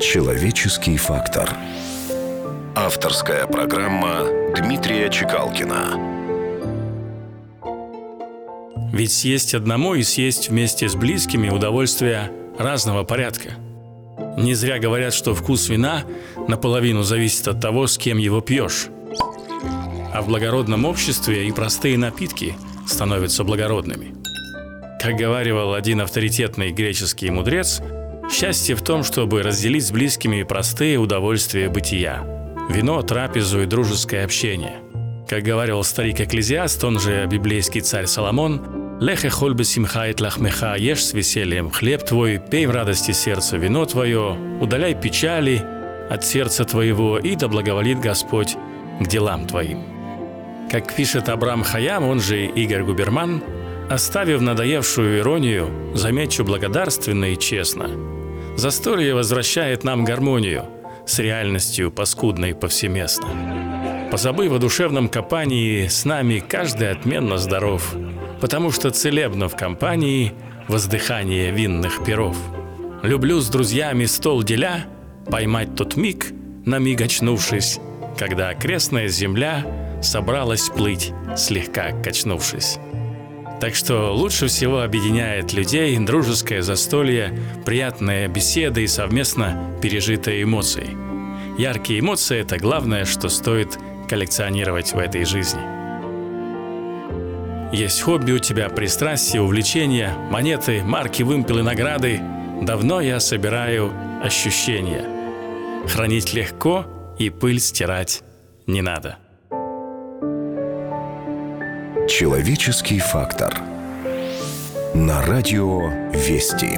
Человеческий фактор. Авторская программа Дмитрия Чекалкина. Ведь съесть одному и съесть вместе с близкими удовольствие разного порядка. Не зря говорят, что вкус вина наполовину зависит от того, с кем его пьешь. А в благородном обществе и простые напитки становятся благородными. Как говаривал один авторитетный греческий мудрец – Счастье в том, чтобы разделить с близкими простые удовольствия бытия. Вино, трапезу и дружеское общение. Как говорил старик Экклезиаст, он же библейский царь Соломон, «Лехе хольбе симхает лахмеха, ешь с весельем хлеб твой, пей в радости сердца вино твое, удаляй печали от сердца твоего, и да благоволит Господь к делам твоим». Как пишет Абрам Хаям, он же Игорь Губерман, оставив надоевшую иронию, замечу благодарственно и честно – Застолье возвращает нам гармонию с реальностью паскудной повсеместно. Позабыв о душевном копании, с нами каждый отменно здоров, потому что целебно в компании воздыхание винных перов. Люблю с друзьями стол деля, поймать тот миг, на миг очнувшись, когда окрестная земля собралась плыть, слегка качнувшись. Так что лучше всего объединяет людей дружеское застолье, приятная беседа и совместно пережитые эмоции. Яркие эмоции – это главное, что стоит коллекционировать в этой жизни. Есть хобби у тебя, пристрастие, увлечения, монеты, марки, вымпелы, награды. Давно я собираю ощущения. Хранить легко и пыль стирать не надо. Человеческий фактор. На радио «Вести».